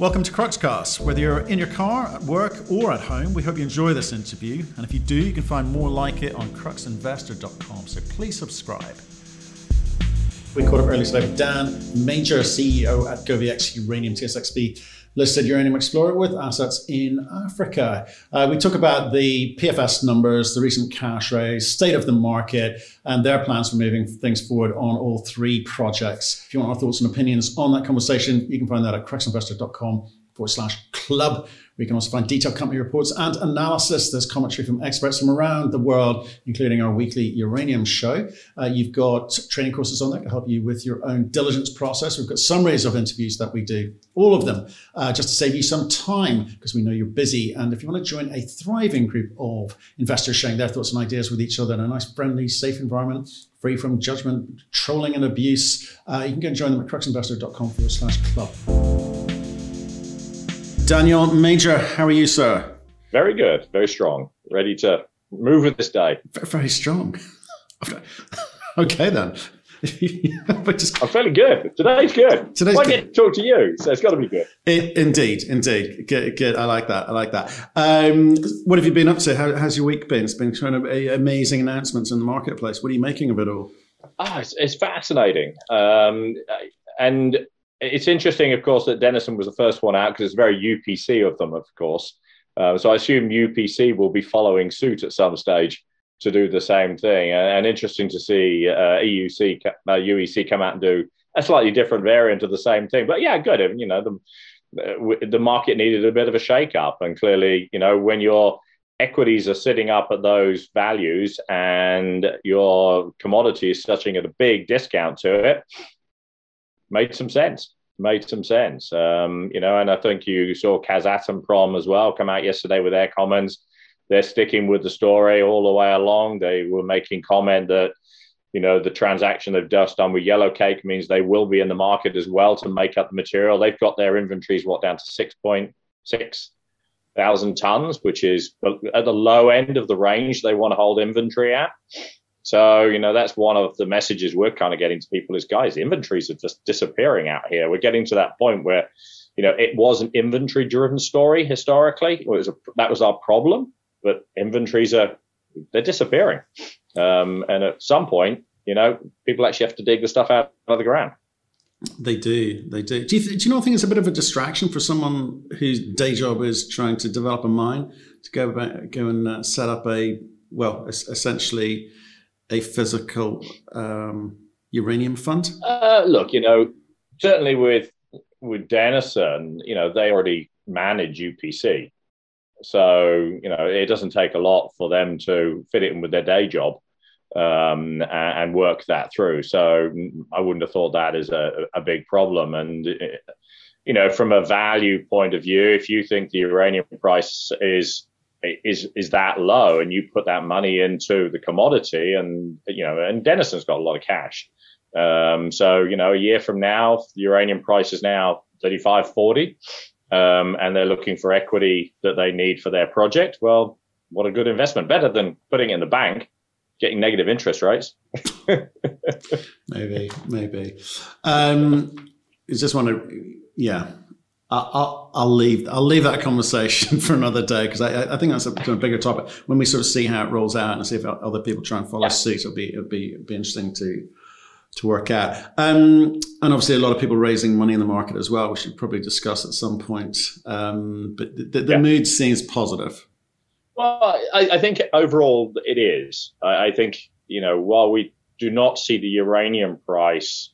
Welcome to Cruxcast. Whether you're in your car, at work, or at home, we hope you enjoy this interview. And if you do, you can find more like it on cruxinvestor.com. So please subscribe. We caught up earlier today with Dan Major, CEO at GoviEx Uranium TSXV listed Uranium Explorer with assets in Africa. Uh, we talk about the PFS numbers, the recent cash raise, state of the market, and their plans for moving things forward on all three projects. If you want our thoughts and opinions on that conversation, you can find that at cruxinvestor.com forward slash club. We can also find detailed company reports and analysis. There's commentary from experts from around the world, including our weekly uranium show. Uh, you've got training courses on there to help you with your own diligence process. We've got summaries of interviews that we do, all of them, uh, just to save you some time because we know you're busy. And if you want to join a thriving group of investors sharing their thoughts and ideas with each other in a nice, friendly, safe environment, free from judgment, trolling, and abuse, uh, you can go and join them at cruxinvestor.com forward slash club. Daniel Major, how are you, sir? Very good, very strong, ready to move with this day. Very strong. okay, then. but just, I'm feeling good. Today's good. Today's well, good. I get to talk to you, so it's got to be good. It, indeed, indeed. Good, good. I like that. I like that. Um, what have you been up to? How, how's your week been? It's been kind of amazing announcements in the marketplace. What are you making of it all? Ah, it's, it's fascinating. Um, and it's interesting, of course, that Denison was the first one out because it's very UPC of them, of course. Uh, so I assume UPC will be following suit at some stage to do the same thing. And, and interesting to see uh, EUC, uh, UEC come out and do a slightly different variant of the same thing. But yeah, good. You know, the, uh, the market needed a bit of a shake up. And clearly, you know, when your equities are sitting up at those values and your commodity is touching at a big discount to it, made some sense. Made some sense. Um, you know, and I think you saw Kazatomprom as well come out yesterday with their comments. They're sticking with the story all the way along. They were making comment that you know the transaction they've just done with Yellowcake means they will be in the market as well to make up the material they've got their inventories what down to 6.6 thousand tons which is at the low end of the range they want to hold inventory at so, you know, that's one of the messages we're kind of getting to people is guys, inventories are just disappearing out here. We're getting to that point where, you know, it was an inventory driven story historically. It was a, that was our problem, but inventories are, they're disappearing. Um, and at some point, you know, people actually have to dig the stuff out of the ground. They do. They do. Do you, th- do you not think it's a bit of a distraction for someone whose day job is trying to develop a mine to go about, go and uh, set up a well, essentially a physical um, uranium fund? Uh, look, you know, certainly with with Denison, you know, they already manage UPC, so you know it doesn't take a lot for them to fit it in with their day job um, and, and, work that through. So I wouldn't have thought that is a, a big problem. And you know, from a value point of view, if you think the uranium price is is is that low and you put that money into the commodity and you know and Denison's got a lot of cash. Um, so you know a year from now the uranium price is now 35 40 um, and they're looking for equity that they need for their project. Well what a good investment. Better than putting it in the bank getting negative interest rates. Maybe maybe. Um, just want to yeah I'll, I'll, leave. I'll leave that conversation for another day because I, I, think that's a, bigger topic. When we sort of see how it rolls out and see if other people try and follow yeah. suit, it'll be it'll be it'll be interesting to to work out. Um, and obviously, a lot of people raising money in the market as well. We should probably discuss at some point. Um, but the, the yeah. mood seems positive. Well, I, I think overall it is. I, I think you know while we do not see the uranium price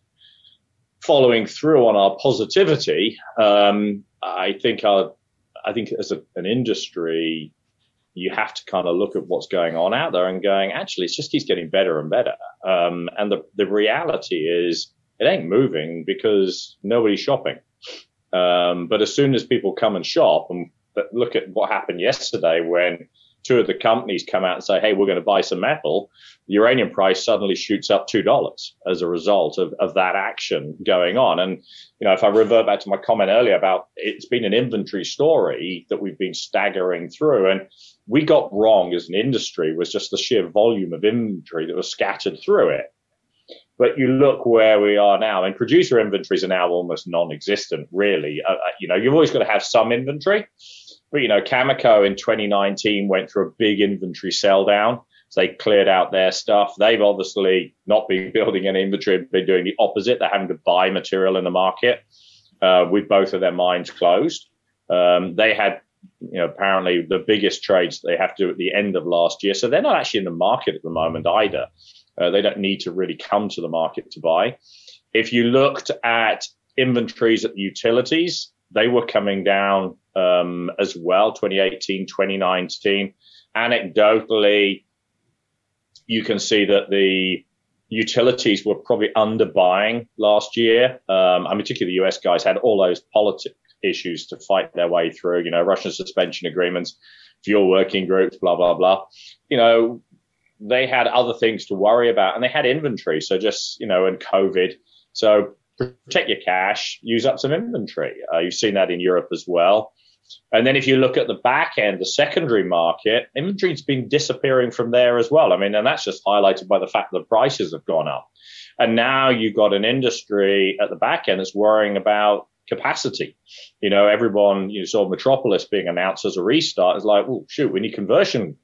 following through on our positivity, um, I think our, I think as a, an industry, you have to kind of look at what's going on out there and going, actually, it just keeps getting better and better. Um, and the, the reality is it ain't moving because nobody's shopping. Um, but as soon as people come and shop and look at what happened yesterday when two of the companies come out and say, hey, we're going to buy some metal, the uranium price suddenly shoots up $2 as a result of, of that action going on. And, you know, if I revert back to my comment earlier about it's been an inventory story that we've been staggering through. And we got wrong as an industry was just the sheer volume of inventory that was scattered through it. But you look where we are now, and producer inventories are now almost non-existent, really. Uh, uh you know, you've always got to have some inventory, but you know, Cameco in 2019 went through a big inventory sell down. So they cleared out their stuff. They've obviously not been building any inventory, been doing the opposite. They're having to buy material in the market uh, with both of their mines closed. Um, they had, you know, apparently the biggest trades they have to do at the end of last year. So they're not actually in the market at the moment either. Uh, they don't need to really come to the market to buy. If you looked at inventories at the utilities, they were coming down um, as well, 2018, 2019. Anecdotally, you can see that the utilities were probably underbuying last year. Um, and particularly the US guys had all those politics issues to fight their way through, you know, Russian suspension agreements, fuel working groups, blah, blah, blah. You know, they had other things to worry about and they had inventory. So just, you know, and COVID. So protect your cash, use up some inventory. Uh, you've seen that in Europe as well. And then if you look at the back end, the secondary market, inventory's been disappearing from there as well. I mean, and that's just highlighted by the fact that the prices have gone up. And now you've got an industry at the back end that's worrying about capacity. You know, everyone, you saw Metropolis being announced as a restart. It's like, oh shoot, we need conversion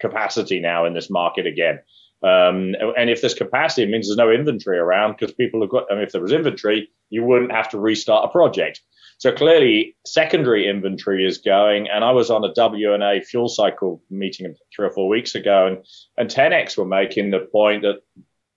capacity now in this market again. Um, and if there's capacity, it means there's no inventory around because people have got, I mean, if there was inventory, you wouldn't have to restart a project. So clearly, secondary inventory is going. And I was on a WNA fuel cycle meeting three or four weeks ago, and, and Tenex were making the point that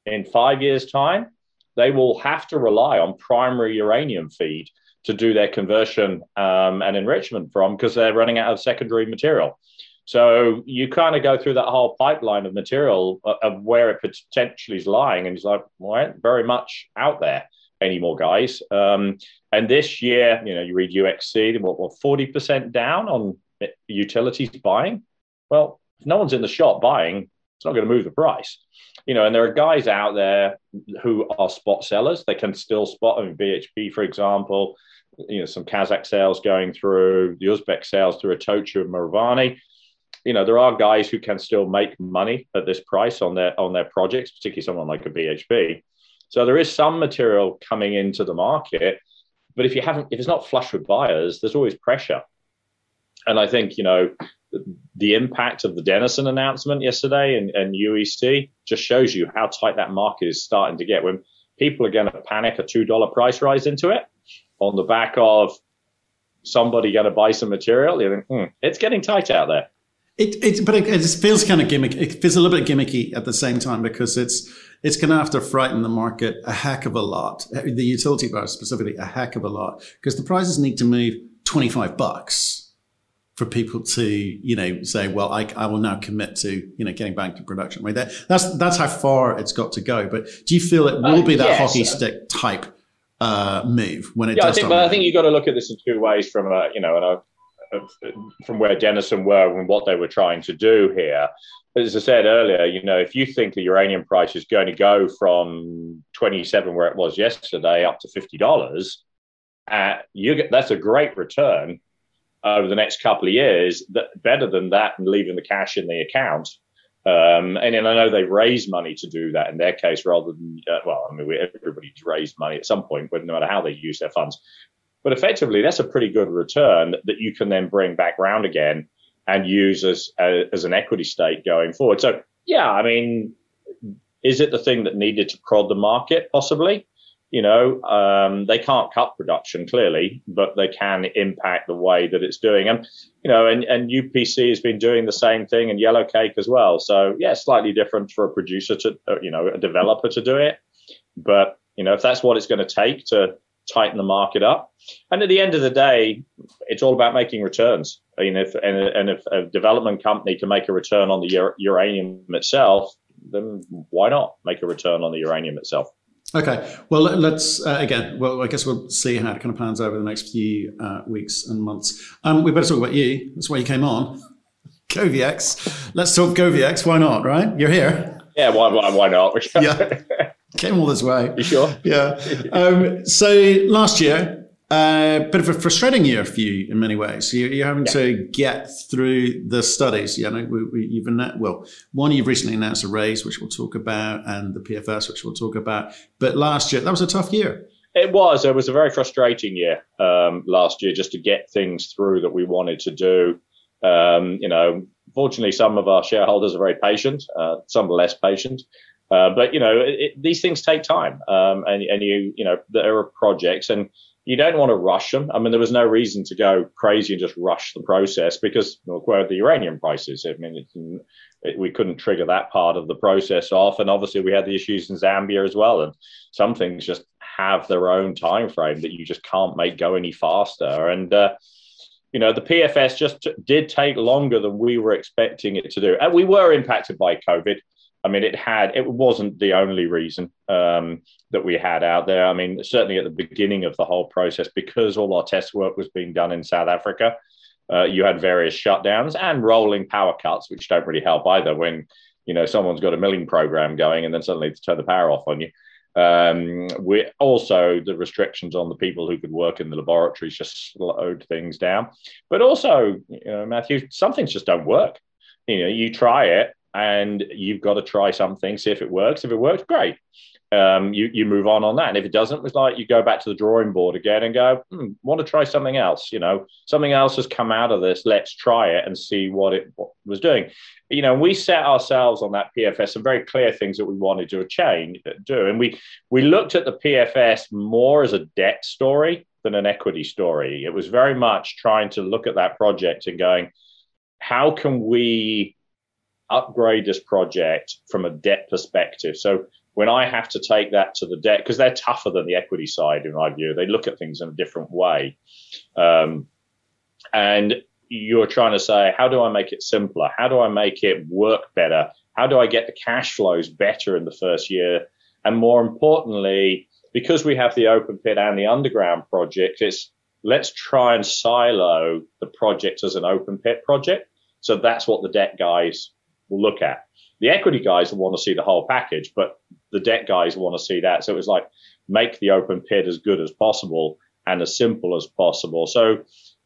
in five years' time, they will have to rely on primary uranium feed to do their conversion um, and enrichment from because they're running out of secondary material. So you kind of go through that whole pipeline of material of, of where it potentially is lying, and it's like, well, very much out there anymore, guys. Um, and this year, you know, you read UxC, what, what, 40% down on utilities buying? Well, if no one's in the shop buying, it's not going to move the price. You know, and there are guys out there who are spot sellers. They can still spot, I mean, BHP, for example, you know, some Kazakh sales going through, the Uzbek sales through Itochu and Marubeni. You know, there are guys who can still make money at this price on their on their projects, particularly someone like a BHP. So there is some material coming into the market, but if you haven't, if it's not flush with buyers, there's always pressure. And I think you know the impact of the Denison announcement yesterday and, and UEC just shows you how tight that market is starting to get. When people are going to panic a two dollar price rise into it on the back of somebody going to buy some material, you think hmm, it's getting tight out there. It, it but it, it feels kind of gimmicky. It feels a little bit gimmicky at the same time because it's it's going to have to frighten the market a heck of a lot, the utility buyers specifically a heck of a lot, because the prices need to move 25 bucks for people to, you know, say, well, I, I will now commit to, you know, getting back to production. Right? That, that's, that's how far it's got to go. But do you feel it will be that uh, hockey stick type uh, move when it yeah, does? I think, but I think you've got to look at this in two ways from a, you know, and a, from where Denison were and what they were trying to do here as I said earlier, you know, if you think the uranium price is going to go from 27 where it was yesterday up to $50, uh, you get that's a great return over the next couple of years. That better than that and leaving the cash in the account. Um, and, I know they raise money to do that in their case rather than uh, well, I mean, we, everybody's raised money at some point, but no matter how they use their funds. But effectively, that's a pretty good return that you can then bring back round again and use as, as an equity stake going forward. So, yeah, I mean, is it the thing that needed to prod the market? Possibly. You know, um, they can't cut production clearly, but they can impact the way that it's doing. And, you know, and, and UPC has been doing the same thing and Yellowcake as well. So, yeah, slightly different for a producer to, uh, you know, a developer to do it. But, you know, if that's what it's going to take to tighten the market up. And at the end of the day, it's all about making returns. I mean, if and, and if a development company can make a return on the uranium itself, then why not make a return on the uranium itself? Okay. Well, let's uh, again. Well, I guess we'll see how it kind of pans over the next few uh, weeks and months. Um, we better talk about you. That's why you came on. GoviEx. Let's talk GoviEx. Why not? Right? You're here. Yeah. Why? Why, why not? yeah. Came all this way. You sure? Yeah. Um, so last year, Uh, bit of a frustrating year for you in many ways. You're, you're having yeah. to get through the studies. You know, we, we, you've announced, well, one you've recently announced a raise, which we'll talk about, and the PFS, which we'll talk about. But last year, that was a tough year. It was. It was a very frustrating year um, last year, just to get things through that we wanted to do. Um, you know, fortunately, some of our shareholders are very patient. Uh, some are less patient. Uh, but you know, it, these things take time, um, and and you you know there are projects, and you don't want to rush them. I mean, there was no reason to go crazy and just rush the process because look where the uranium prices. I mean, it, we couldn't trigger that part of the process off, and obviously we had the issues in Zambia as well, and some things just have their own time frame that you just can't make go any faster, and. Uh, you know, the PFS just t- did take longer than we were expecting it to do. And we were impacted by COVID. I mean, it had, it wasn't the only reason um, that we had out there. I mean, certainly at the beginning of the whole process, because all our test work was being done in South Africa, uh, you had various shutdowns and rolling power cuts, which don't really help either when, you know, someone's got a milling program going and then suddenly to turn the power off on you. Um, we also the restrictions on the people who could work in the laboratories just slowed things down. But also, you know, Matthew, some things just don't work. You know, you try it and you've got to try something, see if it works. If it works, great. Um, you you move on on that, and if it doesn't, it's like you go back to the drawing board again and go, hmm, want to try something else. You know, something else has come out of this. Let's try it and see what it was doing. You know, we set ourselves on that PFS some very clear things that we wanted to change, do, and we we looked at the PFS more as a debt story than an equity story. It was very much trying to look at that project and going, how can we upgrade this project from a debt perspective. So when I have to take that to the debt, because they're tougher than the equity side, in my view, they look at things in a different way. Um, and you're trying to say, how do I make it simpler? How do I make it work better? How do I get the cash flows better in the first year? And more importantly, because we have the open pit and the underground project, it's let's try and silo the project as an open pit project. So that's what the debt guys will look at. The equity guys will want to see the whole package, but the debt guys want to see that. So it was like make the open pit as good as possible and as simple as possible. So,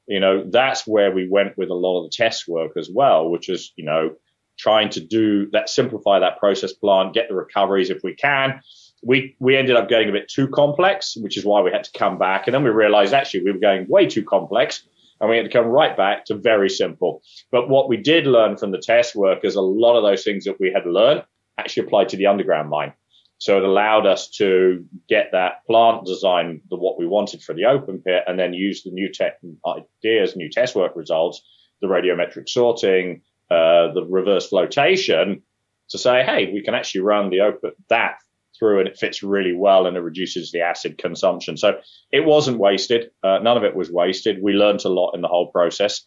you know, that's where we went with a lot of the test work as well, which is, you know, trying to do that, simplify that process plant, get the recoveries if we can. We, we ended up getting a bit too complex, which is why we had to come back. And then we realized actually we were going way too complex and we had to come right back to very simple. But what we did learn from the test work is a lot of those things that we had learned actually applied to the underground mine. So it allowed us to get that plant design, the what we wanted for the open pit, and then use the new tech ideas, new test work results, the radiometric sorting, uh, the reverse flotation, to say, hey, we can actually run the open that through and it fits really well and it reduces the acid consumption. So it wasn't wasted. Uh, none of it was wasted. We learned a lot in the whole process,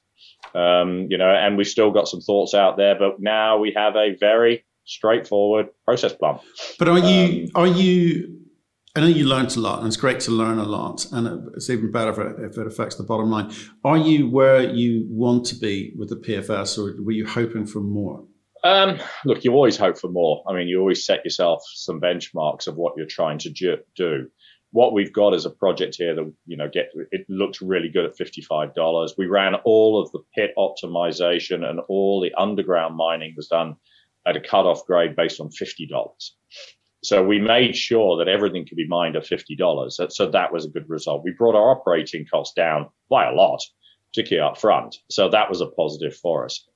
um, you know, and we've still got some thoughts out there, but now we have a very straightforward process plant. But are you, um, are you, I know you learned a lot, and it's great to learn a lot, and it's even better if it, if it, affects the bottom line. Are you where you want to be with the PFS, or were you hoping for more? Um, look, you always hope for more. I mean, you always set yourself some benchmarks of what you're trying to do. What we've got is a project here that you know get it looks really good at fifty five dollars. We ran all of the pit optimization and all the underground mining was done at a cutoff grade based on fifty dollars. So we made sure that everything could be mined at fifty dollars. So that was a good result. We brought our operating costs down by a lot, particularly up front. So that was a positive for us.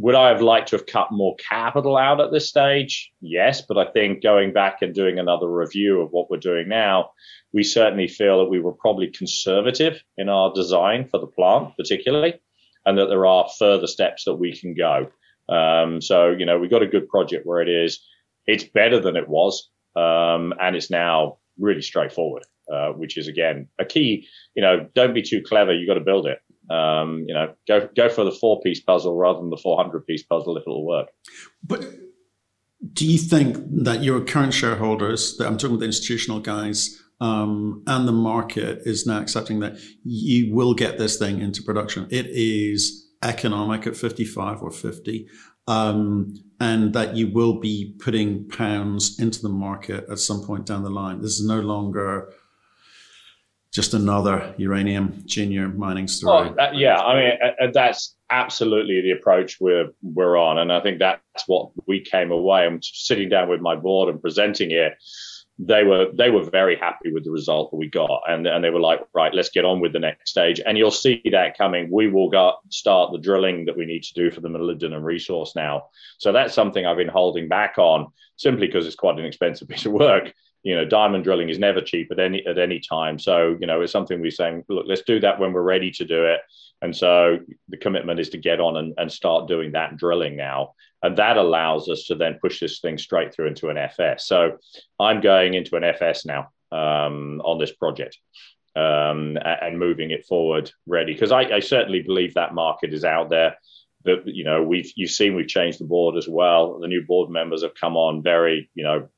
Would I have liked to have cut more capital out at this stage? Yes, but I think going back and doing another review of what we're doing now, we certainly feel that we were probably conservative in our design for the plant, particularly, and that there are further steps that we can go. Um, so, you know, we got a good project where it is. It's better than it was, um, and it's now really straightforward, uh, which is again a key. You know, don't be too clever. You got to build it. Um, you know, go go for the four piece puzzle rather than the four hundred piece puzzle if it'll work. But do you think that your current shareholders, that I'm talking with the institutional guys, um, and the market is now accepting that you will get this thing into production? It is economic at 55 or 50. Um, and that you will be putting pounds into the market at some point down the line. This is no longer just another uranium junior mining story. Well, uh, yeah, I mean uh, uh, that's absolutely the approach we're we're on, and I think that's what we came away. I'm sitting down with my board and presenting it. They were they were very happy with the result that we got, and and they were like, right, let's get on with the next stage. And you'll see that coming. We will go, start the drilling that we need to do for the molybdenum resource now. So that's something I've been holding back on simply because it's quite an expensive piece of work you know, diamond drilling is never cheap at any at any time. So, you know, it's something we're saying, look, let's do that when we're ready to do it. And so the commitment is to get on and, and start doing that drilling now. And that allows us to then push this thing straight through into an FS. So I'm going into an FS now um, on this project um, and moving it forward ready because I, I certainly believe that market is out there that you know we've you've seen we've changed the board as well. The new board members have come on very you know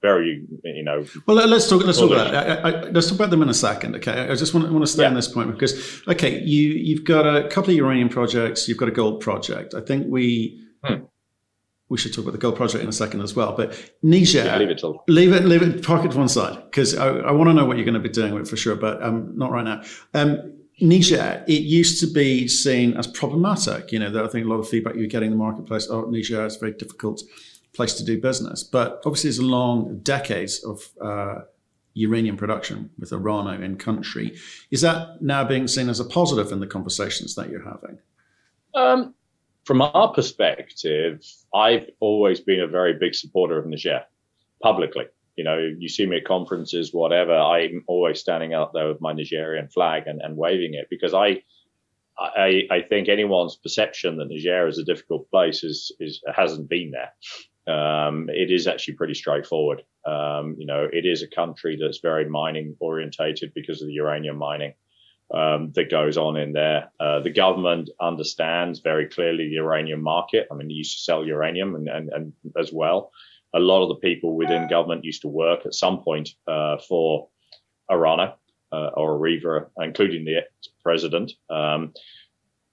very, you know. Well, let's talk. Let's talk about. I, I, let's talk about them in a second. Okay, I just want, want to stay yeah. on this point because okay, you you've got a couple of uranium projects. You've got a gold project. I think we. Hmm. We should talk about the gold project in a second as well. But Niger, yeah, leave it till leave it, leave it, park it to one side because I, I want to know what you're going to be doing with it for sure, but um, not right now. Um, Niger, it used to be seen as problematic. You know, I think a lot of feedback you're getting in the marketplace. Oh, Niger is very difficult place to do business. But obviously, a long decades of uh, uranium production with Orano in country. Is that now being seen as a positive in the conversations that you're having? Um, from our perspective, I've always been a very big supporter of Niger publicly. You know, you see me at conferences, whatever. I'm always standing out there with my Nigerian flag and, and waving it because I, I, I think anyone's perception that Niger is a difficult place is, is hasn't been there um, it is actually pretty straightforward. Um, you know, it is a country that's very mining orientated because of the uranium mining um, that goes on in there. Uh, the government understands very clearly the uranium market. I mean, they used to sell uranium and, and, and as well. A lot of the people within government used to work at some point uh, for Orano uh, or Areva, including the president. Um,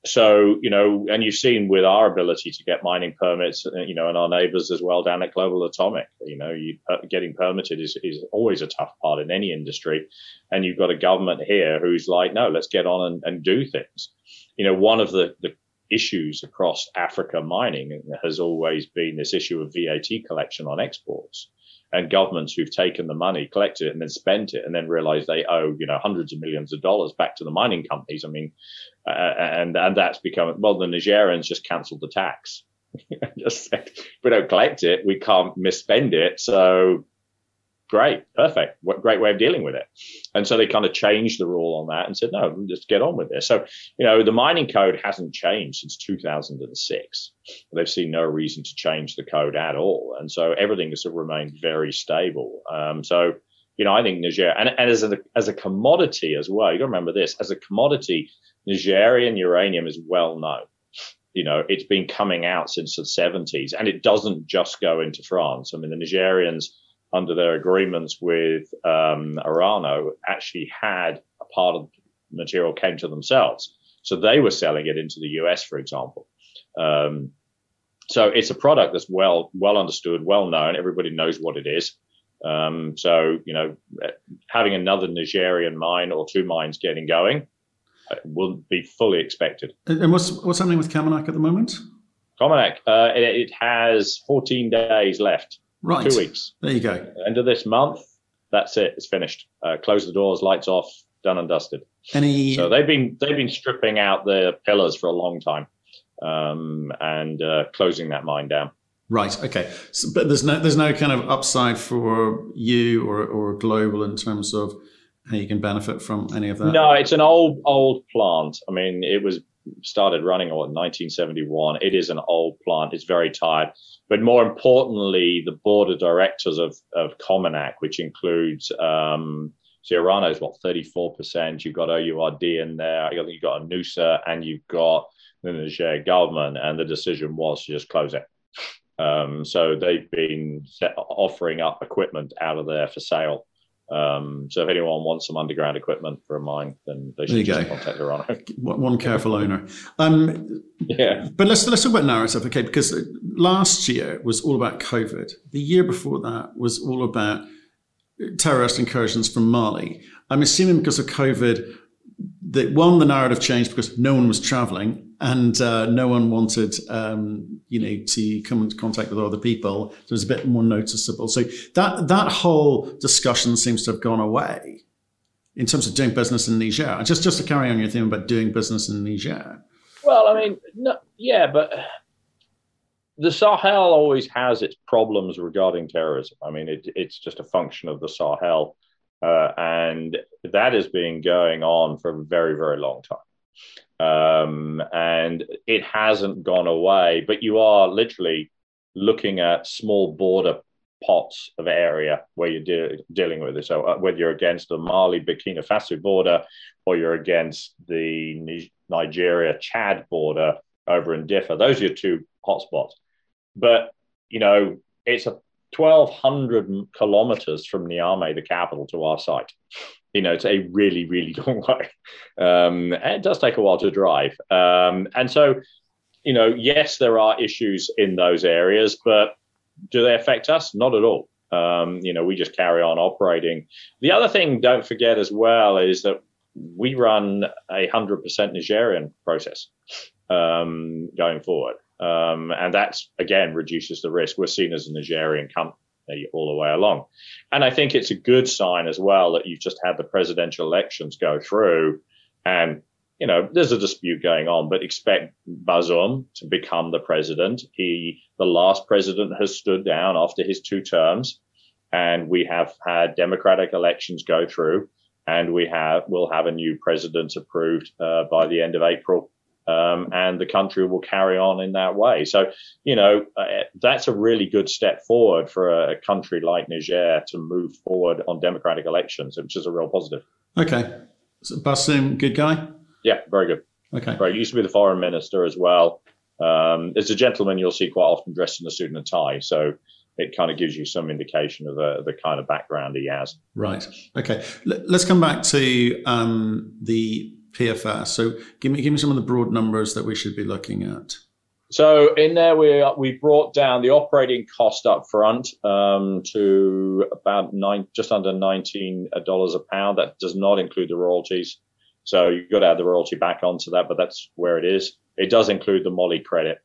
so you know, and you've seen with our ability to get mining permits, uh, you know, and our neighbours as well down at Global Atomic, you know, you, getting permitted is is always a tough part in any industry, and you've got a government here who's like, no, let's get on and, and do things. You know, one of the the issues across Africa mining has always been this issue of VAT collection on exports and governments who've taken the money, collected it, and then spent it, and then realized they owe you know hundreds of millions of dollars back to the mining companies. I mean, uh, and and that's become well, the Nigerians just cancelled the tax. just said, we don't collect it, we can't misspend it. So great, perfect, what great way of dealing with it. And so they kind of changed the rule on that and said, no, just get on with this. So, you know, the mining code hasn't changed since 2006. They've seen no reason to change the code at all. And so everything has remained very stable. Um, so, you know, I think Niger, and, and as, a, as a commodity as well, you got to remember this, as a commodity, Nigerian uranium is well known you know, it's been coming out since the 70s and it doesn't just go into France. I mean, the Nigerians under their agreements with um, Orano, actually had a part of the material came to themselves. So they were selling it into the US, for example. Um, so it's a product that's well well understood, well known. Everybody knows what it is. Um, so you know, having another Nigerian mine or two mines getting going uh, will be fully expected. And what's what's happening with Cominak at the moment? Cominak, uh, it, it, has 14 days left. Right. Two weeks. There you go. End of this month. That's it. It's finished. Uh, close the doors, lights off, done and dusted. Any? So they've been they've been stripping out the pillars for a long time, um, and uh, closing that mine down. Right. Okay. So, but there's no there's no kind of upside for you or or global in terms of how you can benefit from any of that. No, it's an old old plant. I mean, it was started running in 1971. It is an old plant. It's very tired. But more importantly, the board of directors of, of Cominak, which includes um, Orano is what 34%. You've got OURD in there. You've got ENUSA and you've got the Niger government. And the decision was to just close it. Um, so they've been set, offering up equipment out of there for sale. Um, so if anyone wants some underground equipment for a mine, then they should just contact Orano. One careful owner. Um, yeah. But let's let's talk about narrative, okay? Because last year was all about COVID. The year before that was all about terrorist incursions from Mali. I'm assuming because of COVID, that one, the narrative changed because no one was traveling and uh, no one wanted, um, you know, to come into contact with other people. So it was a bit more noticeable. So that that whole discussion seems to have gone away in terms of doing business in Niger. Just just to carry on your theme about doing business in Niger. Well, I mean, no, yeah, but the Sahel always has its problems regarding terrorism. I mean, it, it's just a function of the Sahel. Uh, and that has been going on for a very, very long time. Um, and it hasn't gone away, but you are literally looking at small border pots of area where you're de- dealing with it. So uh, whether you're against the Mali Burkina Faso border or you're against the Nigeria Chad border over in Diffa, those are your two hotspots. But you know, it's a 1,200 kilometers from Niamey, the capital, to our site. You know, it's a really, really long way. Um, it does take a while to drive. Um, and so, you know, yes, there are issues in those areas, but do they affect us? Not at all. Um, you know, we just carry on operating. The other thing, don't forget as well, is that we run a 100% Nigerian process um, going forward. Um, and that's, again, reduces the risk. We're seen as a Nigerian company all the way along. And I think it's a good sign as well that you've just had the presidential elections go through and you know, there's a dispute going on, but expect Bazoum to become the president. He, the last president has stood down after his two terms and we have had democratic elections go through and we have, will have a new president approved uh, by the end of April um, and the country will carry on in that way. So, you know, uh, that's a really good step forward for a, a, country like Niger to move forward on democratic elections, which is a real positive. Okay. So Bazoum, good guy? Yeah, very good. Okay. Right. He used to be the foreign minister as well. Um, as a gentleman, you'll see quite often dressed in a suit and a tie. So it kind of gives you some indication of the, the kind of background he has. Right. Okay. L- let's come back to um, the PFS. So give me give me some of the broad numbers that we should be looking at. So in there we we brought down the operating cost up front um, to about nine, just under nineteen dollars a pound. That does not include the royalties. So you've got to add the royalty back onto that, but that's where it is. It does include the moly credit.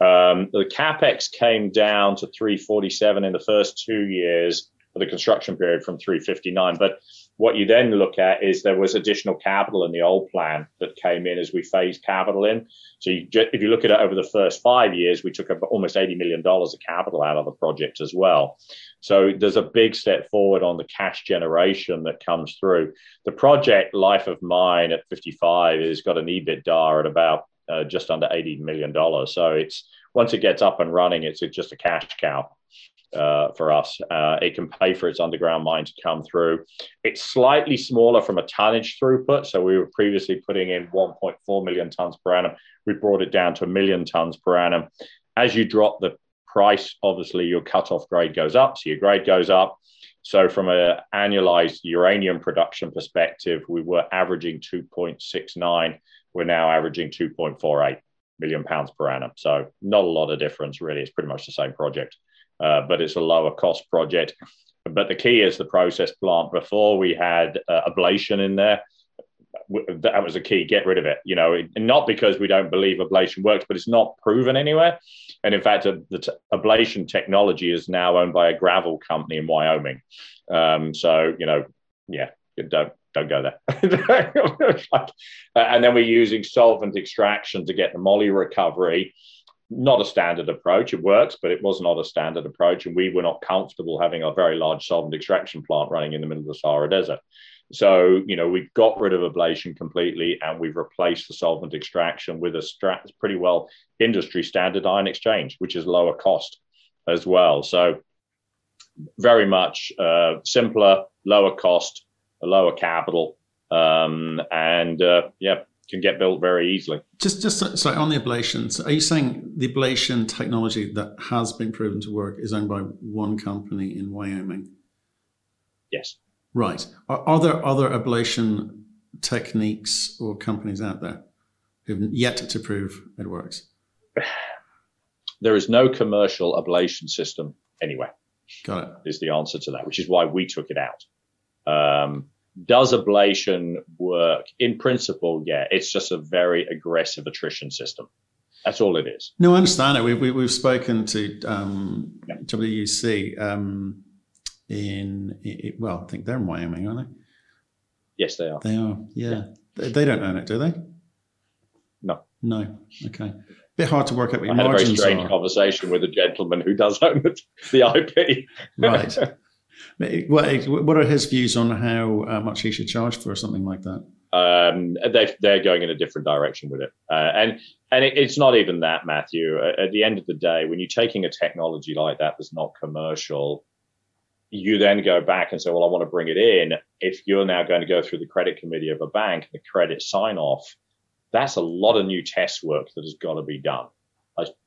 Um, the capex came down to 347 in the first two years of the construction period from 359, but what you then look at is there was additional capital in the old plan that came in as we phased capital in. So you, if you look at it over the first five years, we took almost $80 million of capital out of the project as well. So there's a big step forward on the cash generation that comes through. The project life of mine at 55 has got an EBITDA at about uh, just under $80 million. So it's once it gets up and running, it's just a cash cow uh, for us. Uh, it can pay for its underground mine to come through. It's slightly smaller from a tonnage throughput. So we were previously putting in 1.4 million tons per annum. We brought it down to a million tons per annum. As you drop the price, obviously your cutoff grade goes up, so your grade goes up. So from an annualized uranium production perspective, we were averaging 2.69. We're now averaging 2.48 million pounds per annum. So not a lot of difference, really. It's pretty much the same project but it's a lower cost project. But the key is the process plant. Before we had uh, ablation in there, that was a key. Get rid of it. You know, not because we don't believe ablation works, but it's not proven anywhere. And in fact, the t- ablation technology is now owned by a gravel company in Wyoming. Um, so you know, yeah, don't don't go there. and then we're using solvent extraction to get the moly recovery not a standard approach. It works, but it was not a standard approach. And we were not comfortable having a very large solvent extraction plant running in the middle of the Sahara Desert. So, you know, we've got rid of ablation completely and we've replaced the solvent extraction with a strat- pretty well industry standard ion exchange, which is lower cost as well. So, very much uh, simpler, lower cost, lower capital. Um, and uh, yeah, can get built very easily. Just, just sorry, on the ablation, so are you saying the ablation technology that has been proven to work is owned by one company in Wyoming? Yes. Right. Are, are there other ablation techniques or companies out there who've yet to prove it works? There is no commercial ablation system anywhere. Got it. Is the answer to that, which is why we took it out. Um, does ablation work? In principle, yeah. It's just a very aggressive attrition system. That's all it is. No, I understand it. We, we, we've spoken to um, yeah. WUC um, in, it, well, I think they're in Wyoming, aren't they? Yes, they are. They are, yeah. yeah. They, they don't own it, do they? No. No. Okay. Bit hard to work out what I had margins a very strange are. conversation with a gentleman who does own the IP. right. What are his views on how uh, much he should charge for something like that? Um, they, they're going in a different direction with it, uh, and and it, it's not even that, Matthew. At the end of the day, when you're taking a technology like that that's not commercial, you then go back and say, well, I want to bring it in. If you're now going to go through the credit committee of a bank, the credit sign off, that's a lot of new test work that has got to be done.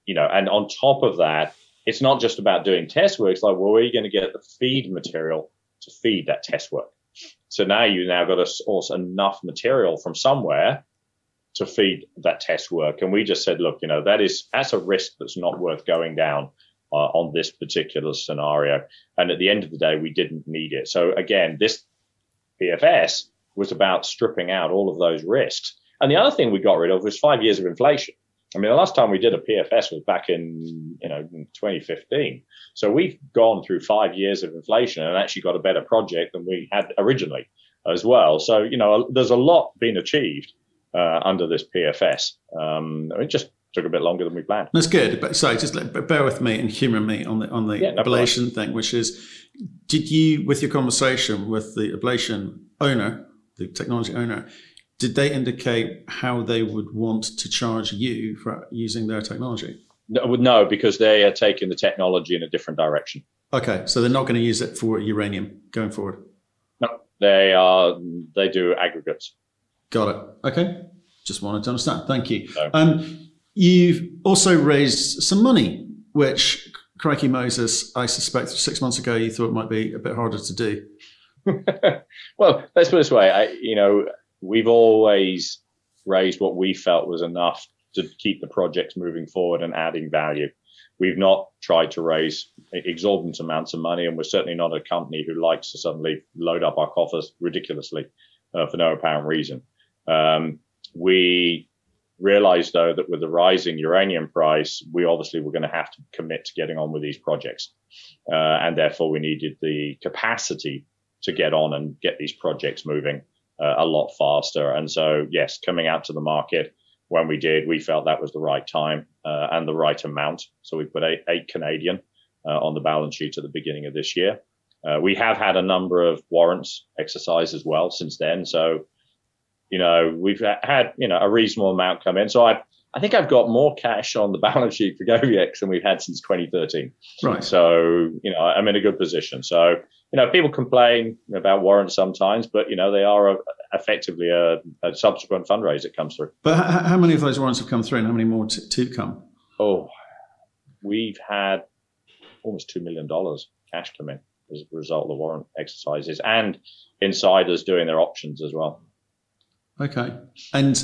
You know, and on top of that, it's not just about doing test work. It's like, well, where are you going to get the feed material to feed that test work? So now you now got to source enough material from somewhere to feed that test work. And we just said, look, you know, that is that's a risk that's not worth going down uh, on this particular scenario. And at the end of the day, we didn't need it. So again, this PFS was about stripping out all of those risks. And the other thing we got rid of was five years of inflation. I mean, the last time we did a PFS was back in, you know, 2015. So we've gone through five years of inflation and actually got a better project than we had originally as well. So, you know, there's a lot being achieved uh, under this PFS. Um, it just took a bit longer than we planned. That's good. But sorry, just bear with me and humour me on the on the yeah, no ablation problem. thing, which is, did you, with your conversation with the ablation owner, the technology owner, did they indicate how they would want to charge you for using their technology? No, no, because they are taking the technology in a different direction. Okay, so they're not going to use it for uranium going forward. No, they are. They do aggregates. Got it. Okay, just wanted to understand. Thank you. No. Um, you've also raised some money, which, crikey Moses, I suspect six months ago you thought might be a bit harder to do. well, let's put it this way. I, you know, we've always raised what we felt was enough to keep the projects moving forward and adding value. We've not tried to raise exorbitant amounts of money, and we're certainly not a company who likes to suddenly load up our coffers ridiculously uh, for no apparent reason. Um, we realized, though, that with the rising uranium price, we obviously were going to have to commit to getting on with these projects. Uh, and therefore, we needed the capacity to get on and get these projects moving uh, a lot faster. And so, yes, coming out to the market when we did, we felt that was the right time uh, and the right amount. So we put eight, eight Canadian uh, on the balance sheet at the beginning of this year. Uh, we have had a number of warrants exercised as well since then. So, you know, we've had, you know, a reasonable amount come in. So I, I think I've got more cash on the balance sheet for GoviEx than we've had since 2013. Right. So, you know, I'm in a good position. So, you know, people complain about warrants sometimes, but you know, they are a, effectively a, a, subsequent fundraise that comes through. But how, how, many of those warrants have come through, and how many more to, to come? Oh, we've had almost two million dollars cash come in as a result of the warrant exercises, and insiders doing their options as well. Okay, and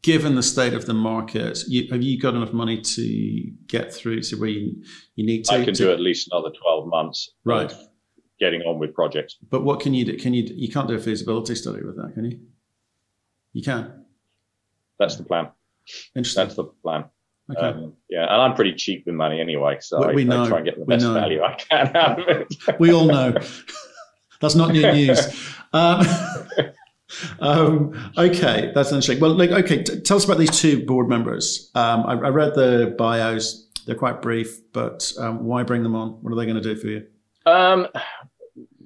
given the state of the market, you, have you got enough money to get through to where you, you need to? I can to, do at least another twelve months. Right getting on with projects. But what can you do? Can you you can't do a feasibility study with that, can you? You can. That's the plan. Interesting. That's the plan. Okay. Um, yeah, and I'm pretty cheap with money anyway, so we, we I, know. I try and get the best value I can out of it. we all know. That's not new news. Um, um, okay, that's interesting. Well, like, okay, t- tell us about these two board members. Um, I, I, read the bios; they're quite brief, but um, why bring them on? What are they going to do for you?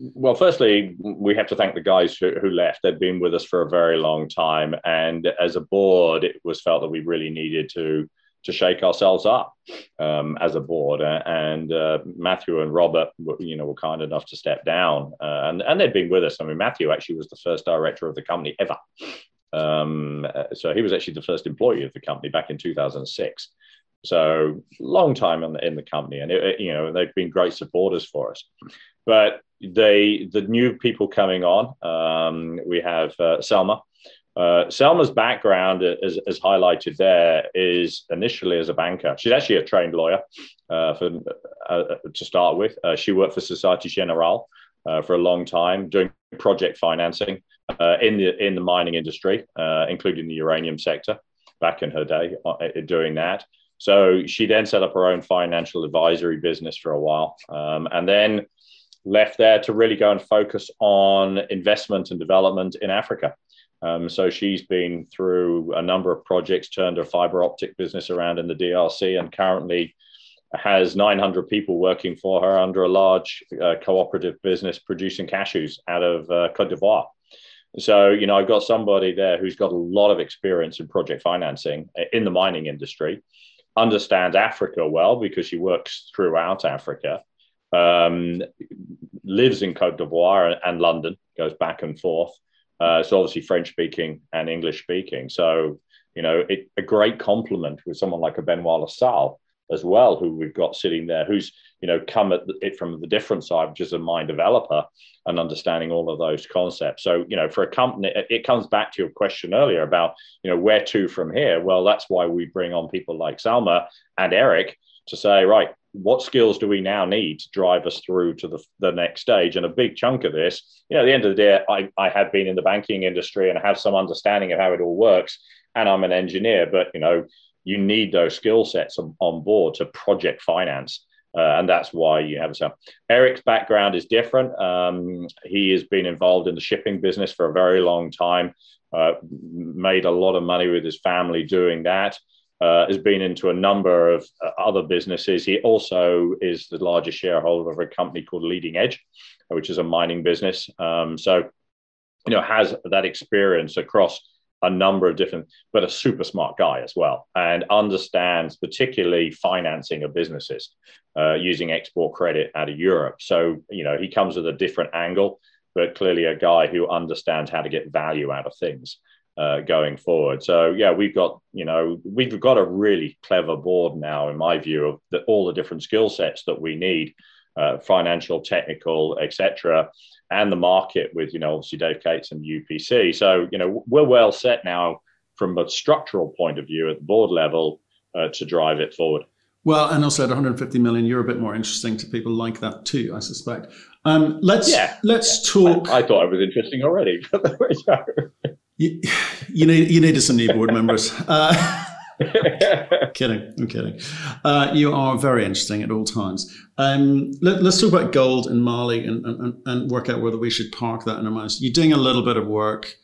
Well, firstly, we have to thank the guys who, who, left. They'd been with us for a very long time, and as a board, it was felt that we really needed to to shake ourselves up um, as a board. And uh, Matthew and Robert, were, you know, were kind enough to step down, uh, and and they'd been with us. I mean, Matthew actually was the first director of the company ever. Um, so he was actually the first employee of the company back in 2006. So long time in the, in the company, and it, you know they've been great supporters for us. But they, the new people coming on, um, we have uh, Selma, Uh, Selma's background, as, as, highlighted there, is initially as a banker. She's actually a trained lawyer uh, for, uh, to start with. Uh, she worked for Societe Generale uh, for a long time, doing project financing uh, in the in the mining industry, including the uranium sector, back in her day, doing that. So she then set up her own financial advisory business for a while, um, and then left there to really go and focus on investment and development in Africa. Um, so she's been through a number of projects, turned her fiber optic business around in the DRC, and currently has 900 people working for her under a large uh, cooperative business producing cashews out of uh, Cote d'Ivoire. So, you know, I've got somebody there who's got a lot of experience in project financing uh, in the mining industry, understands Africa well because she works throughout Africa, um, lives in Cote d'Ivoire and London, goes back and forth. Uh, so obviously French speaking and English speaking. So you know, it, a great compliment with someone like a Benoit La Salle as well, who we've got sitting there, who's you know come at it from the different side, which is a mind developer and understanding all of those concepts. So you know, for a company, it comes back to your question earlier about you know where to from here. Well, that's why we bring on people like Salma and Eric to say, right, what skills do we now need to drive us through to the, the next stage? And a big chunk of this, you know, at the end of the day, I, I have been in the banking industry and have some understanding of how it all works. And I'm an engineer, but, you know, you need those skill sets on, on board to project finance. Uh, and that's why you have some. Eric's background is different. Um, he has been involved in the shipping business for a very long time, uh, made a lot of money with his family doing that uh, has been into a number of uh, other businesses. He also is the largest shareholder of a company called Leading Edge, which is a mining business. Um, so, you know, has that experience across a number of different, but a super smart guy as well, and understands particularly financing of businesses uh, using export credit out of Europe. So, you know, he comes with a different angle, but clearly a guy who understands how to get value out of things uh, going forward. So yeah, we've got you know we've got a really clever board now, in my view, of the, all the different skill sets that we need, uh, financial, technical, etc., and the market with you know obviously Dave Cates and UPC. So you know we're well set now from a structural point of view at the board level uh, to drive it forward. Well, and also at 150 million, you're a bit more interesting to people like that too, I suspect. Um, let's yeah, let's yeah. talk. I, I, thought it was interesting already. You, you need you needed some new board members. Uh, kidding, I'm kidding. Uh, you are very interesting at all times. Um, let, us talk about gold in Mali and, and, and work out whether we should park that in our minds. You're doing a little bit of work.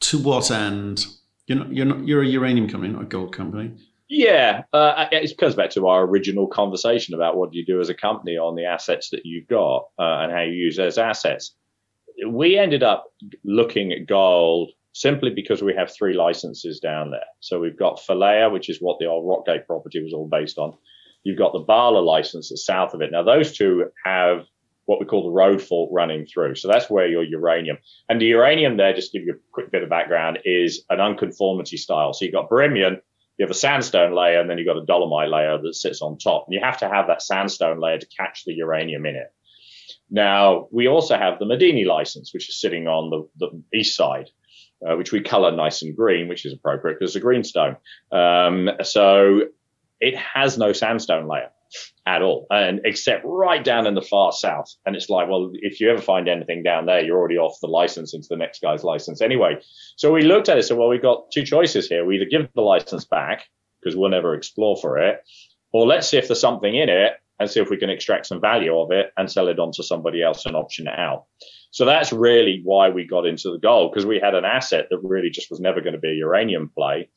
To what end? You're not, you're not, you're a uranium company, not a gold company. Yeah, uh, it comes back to our original conversation about what do you do as a company on the assets that you've got uh, and how you use those assets. We ended up looking at gold simply because we have three licenses down there. So we've got Falea, which is what the old Rockgate property was all based on. You've got the Bala license that's south of it. Now, those two have what we call the road fault running through. So that's where your uranium and the uranium there, just give you a quick bit of background, is an unconformity style. So you've got Birimian, you have a sandstone layer, and then you've got a dolomite layer that sits on top. And you have to have that sandstone layer to catch the uranium in it. Now, we also have the Madini license, which is sitting on the, the east side uh, which we color nice and green, which is appropriate because it's a greenstone. Um, so it has no sandstone layer at all, and except right down in the far south. And it's like, well, if you ever find anything down there, you're already off the license into the next guy's license anyway. So we looked at it. And so well, we've got two choices here. We either give the license back because we'll never explore for it, or let's see if there's something in it and see if we can extract some value of it and sell it on to somebody else and option it out. So that's really why we got into the gold because we had an asset that really just was never going to be a uranium play.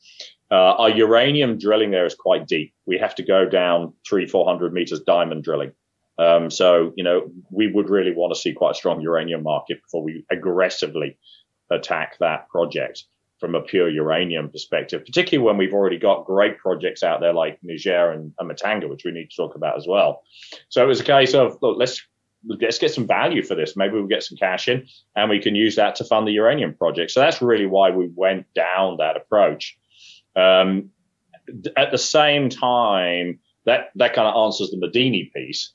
Uh, our uranium drilling there is quite deep. We have to go down three, 400 meters diamond drilling. Um, so, you know, we would really want to see quite a strong uranium market before we aggressively attack that project from a pure uranium perspective, particularly when we've already got great projects out there like Niger and, and Mutanga, which we need to talk about as well. So it was a case of, look, let's let's get some value for this. Maybe we'll get some cash in and we can use that to fund the uranium project. So that's really why we went down that approach. Um, at the same time, that, that kind of answers the Madini piece.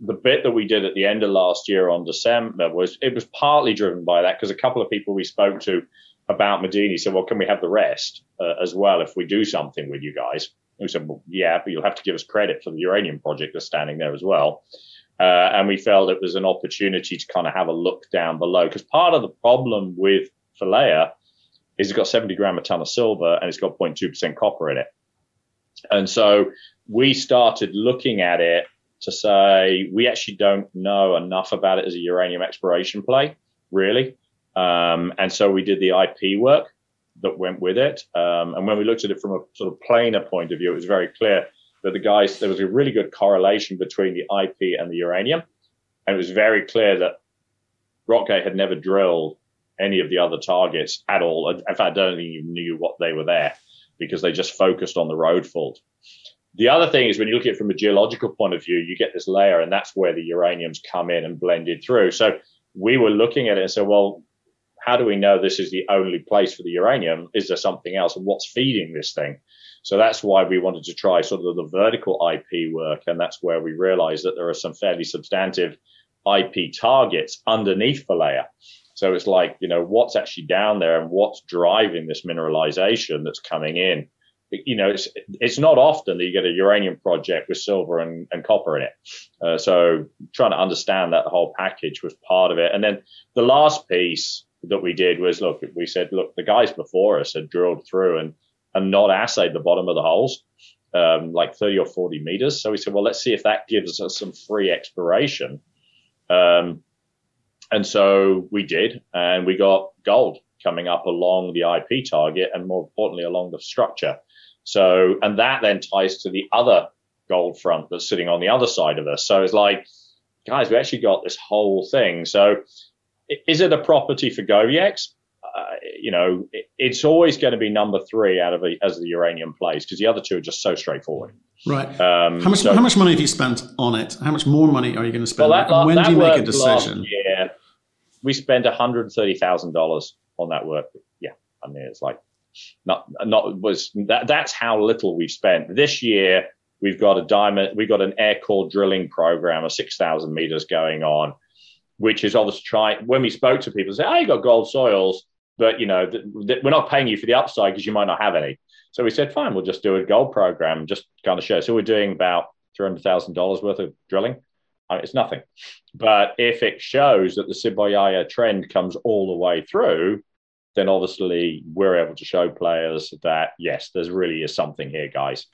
The bit that we did at the end of last year on December was it was partly driven by that because a couple of people we spoke to about Madini. Said, well, can we have the rest uh, as well if we do something with you guys? And we said, well, yeah, but you'll have to give us credit for the uranium project that's standing there as well. Uh, and we felt it was an opportunity to kind of have a look down below because part of the problem with Falea is it's got 70 gram a ton of silver and it's got 0.2% copper in it. And so we started looking at it to say we actually don't know enough about it as a uranium exploration play, really. Um, and so we did the IP work that went with it. Um, and when we looked at it from a sort of planar point of view, it was very clear that the guys, there was a really good correlation between the IP and the uranium. And it was very clear that Rockgate had never drilled any of the other targets at all. In fact, I don't think even knew what they were there because they just focused on the road fault. The other thing is when you look at it from a geological point of view, you get this layer, and that's where the uraniums come in and blended through. So we were looking at it and said, well, how do we know this is the only place for the uranium? Is there something else? And what's feeding this thing? So that's why we wanted to try sort of the vertical IP work. And that's where we realized that there are some fairly substantive IP targets underneath the layer. So it's like, you know, what's actually down there and what's driving this mineralization that's coming in you know, it's it's not often that you get a uranium project with silver and, and copper in it. Uh, so trying to understand that whole package was part of it. And then the last piece that we did was look, we said, look, the guys before us had drilled through and and not assayed the bottom of the holes, um, like 30 or 40 meters. So we said, well, let's see if that gives us some free exploration. Um, and so we did, and we got gold coming up along the IP target and more importantly along the structure. So, and that then ties to the other gold front that's sitting on the other side of us. So it's like, guys, we actually got this whole thing. So is it a property for GoviEx? Uh, you know, it, it's always going to be number three out of as the uranium plays because the other two are just so straightforward. Right. Um, how much so, how much money have you spent on it? How much more money are you going to spend? Well, that, when that do you make a decision? Yeah, we spent one hundred thirty thousand dollars on that work. Yeah, I mean it's like not not was that that's how little we've spent this year. We've got a diamond. We've got an air core drilling program of six thousand meters going on, which is obviously trying. When we spoke to people, say, "Oh, you got gold soils, but you know th- th- we're not paying you for the upside because you might not have any." So we said, "Fine, we'll just do a gold program, just kind of show." So we're doing about three hundred thousand dollars worth of drilling. I mean, it's nothing, but if it shows that the Siribaya trend comes all the way through, then obviously we're able to show players that yes, there's really is something here, guys.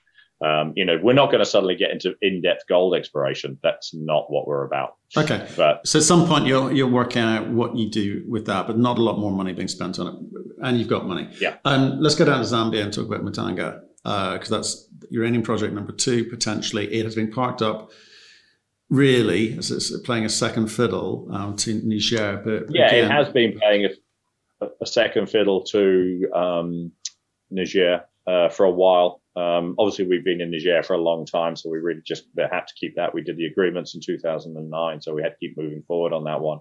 Um, you know, we're not going to suddenly get into in-depth gold exploration. That's not what we're about. Okay. But so at some point you'll you'll work out what you do with that, but not a lot more money being spent on it, and you've got money. Yeah. Um, let's go down to Zambia and talk about Mutanga because uh, that's uranium project number two potentially. It has been parked up. Really, as it's playing a second fiddle um, to Niger, but yeah, again, it has been playing a a second fiddle to um, Niger uh, for a while. Um, obviously, we've been in Niger for a long time, so we really just had to keep that. We did the agreements in 2009, so we had to keep moving forward on that one.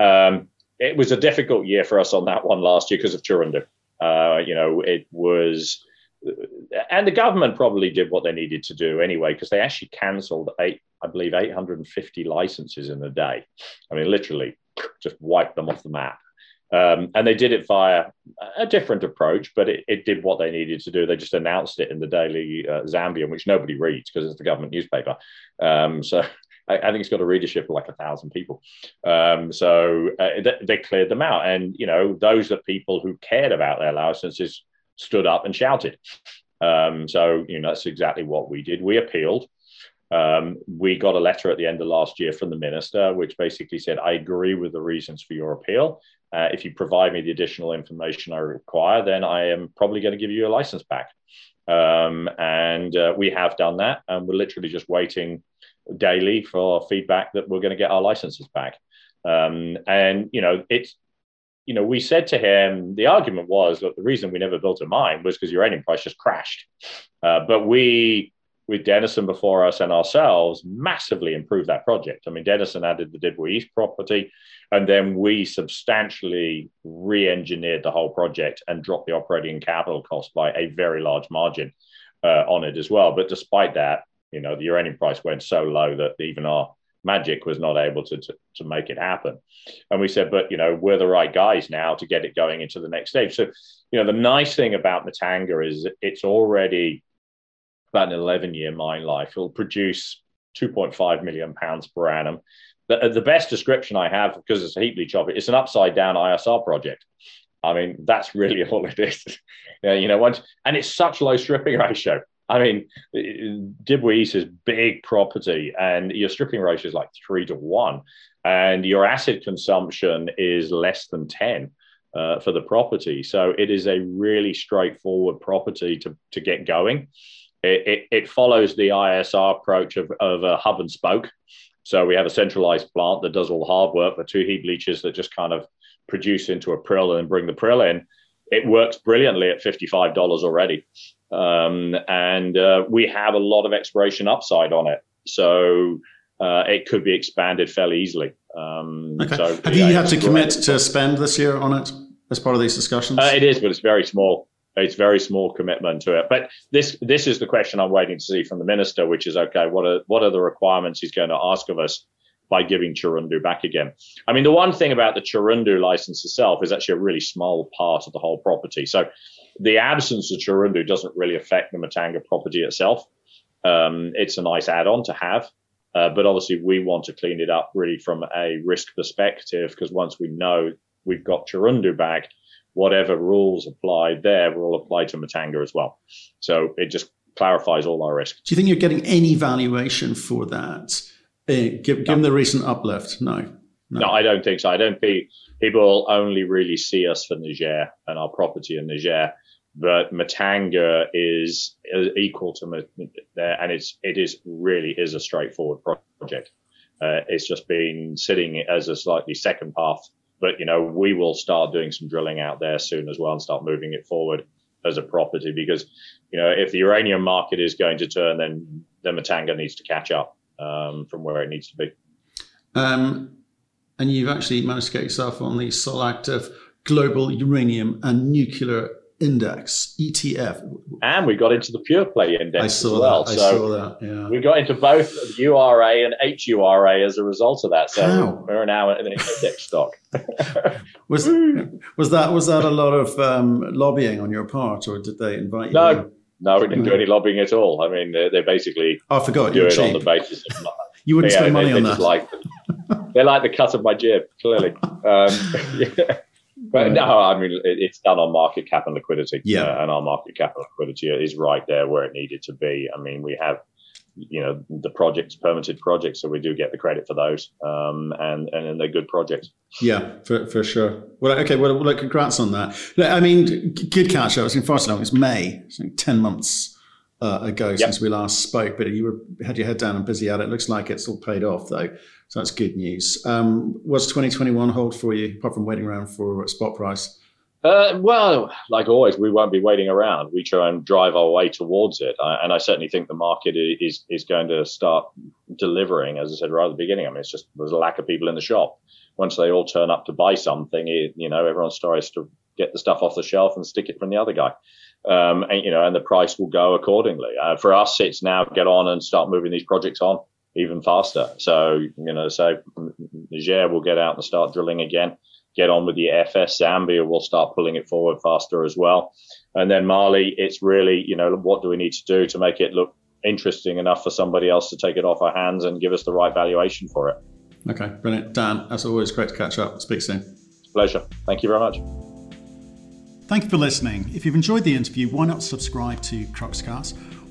Um, it was a difficult year for us on that one last year because of Chirundu. Uh, you know, it was, and the government probably did what they needed to do anyway because they actually cancelled eight, I believe, 850 licenses in a day. I mean, literally just wiped them off the map. Um, and they did it via a different approach, but it, it, did what they needed to do. They just announced it in the Daily uh, Zambian, which nobody reads because it's the government newspaper. Um, so I, I, think it's got a readership of like a thousand people. Um, so uh, they, they, cleared them out, and you know those are people who cared about their licenses stood up and shouted. Um, so you know that's exactly what we did. We appealed. Um, we got a letter at the end of last year from the minister, which basically said, I agree with the reasons for your appeal. Uh, if you provide me the additional information I require, then I am probably going to give you a license back. Um, and uh, we have done that. And we're literally just waiting daily for feedback that we're going to get our licenses back. Um, and, you know, it's, you know, we said to him, the argument was, look, the reason we never built a mine was because uranium price just crashed. Uh, but we with Denison before us and ourselves massively improved that project. I mean, Denison added the Dibwe East property, and then we substantially re engineered the whole project and dropped the operating capital cost by a very large margin uh, on it as well. But despite that, you know, the uranium price went so low that even our Magic was not able to, to, to make it happen. And we said, but you know, we're the right guys now to get it going into the next stage. So, you know, the nice thing about Mutanga is it's already about an 11 year mine life. It'll produce 2.5 million pounds per annum. The, the best description I have, because it's a heap leach of it, it's an upside down ISR project. I mean, that's really all it is. you know, once, and it's such low stripping ratio. I mean, Dibwe is big property, and your stripping ratio is like three to one, and your acid consumption is less than 10 uh, for the property. So it is a really straightforward property to, to get going. It, it, it follows the ISR approach of, of a hub and spoke. So we have a centralized plant that does all the hard work, the two heap leaches that just kind of produce into a prill and bring the prill in. It works brilliantly at $55 already. Um, and uh, we have a lot of exploration upside on it. So uh, it could be expanded fairly easily. Um, okay. So, have you had to commit to spend this year on it as part of these discussions? Uh, it is, but it's very small. It's very small commitment to it. But this this is the question I'm waiting to see from the minister, which is okay. What are what are the requirements he's going to ask of us by giving Chirundu back again. I mean, the one thing about the Chirundu license itself is actually a really small part of the whole property. So the absence of Chirundu doesn't really affect the Mutanga property itself. Um, it's a nice add-on to have, uh, but obviously we want to clean it up really from a risk perspective because once we know we've got Chirundu back, whatever rules apply there will apply to Mutanga as well. So it just clarifies all our risks. Do you think you're getting any valuation for that? Uh, given no. the recent uplift, no. no. no. I don't think so. I don't think people only really see us for Niger and our property in Niger, but Mutanga is, equal to there, and it's it is really is a straightforward project. Uh, it's just been sitting as a slightly second path, but you know we will start doing some drilling out there soon as well and start moving it forward as a property because you know if the uranium market is going to turn, then then Mutanga needs to catch up um, from where it needs to be. Um, and you've actually managed to get yourself on the Solactive Global Uranium and Nuclear Index (ETF), and we got into the Pure Play Index I saw as well. That. I so saw that. Yeah. we got into both URA and HURA as a result of that. So How? we're now in an index stock. was was that was that a lot of um, lobbying on your part, or did they invite you? No, no, we didn't do any lobbying at all. I mean, they, they basically I forgot do it cheap. on the basis of you wouldn't yeah, spend money they, on they that. Like they like the cut of my jib, clearly. Um, yeah. But no, I mean it, it's done on market cap and liquidity. Yeah, uh, and our market cap and liquidity is right there where it needed to be. I mean, we have you know the projects permitted projects so we do get the credit for those. Um, and and they're good projects. Yeah for, for sure. Well okay well look congrats on that. I mean good catch. Up it's been far too long it's may it's like 10 months uh, ago yep. since we last spoke but you were had your head down and busy at it. it looks like it's all paid off though so that's good news um, what's 2021 hold for you apart from waiting around for spot price uh, well, like always, we won't be waiting around. We try and drive our way towards it, I, and I certainly think the market is is going to start delivering. As I said right at the beginning, I mean, it's just there's a lack of people in the shop. Once they all turn up to buy something, it, you know, everyone starts to get the stuff off the shelf and stick it from the other guy. Um, and you know, and the price will go accordingly. Uh, for us, it's now get on and start moving these projects on even faster. So you know, so Niger will get out and start drilling again get on with the FS. Zambia will start pulling it forward faster as well. And then Mali, it's really, you know, what do we need to do to make it look interesting enough for somebody else to take it off our hands and give us the right valuation for it? Okay, brilliant. Dan, as always, great to catch up. Speak soon. Pleasure. Thank you very much. Thank you for listening. If you've enjoyed the interview, why not subscribe to Cruxcast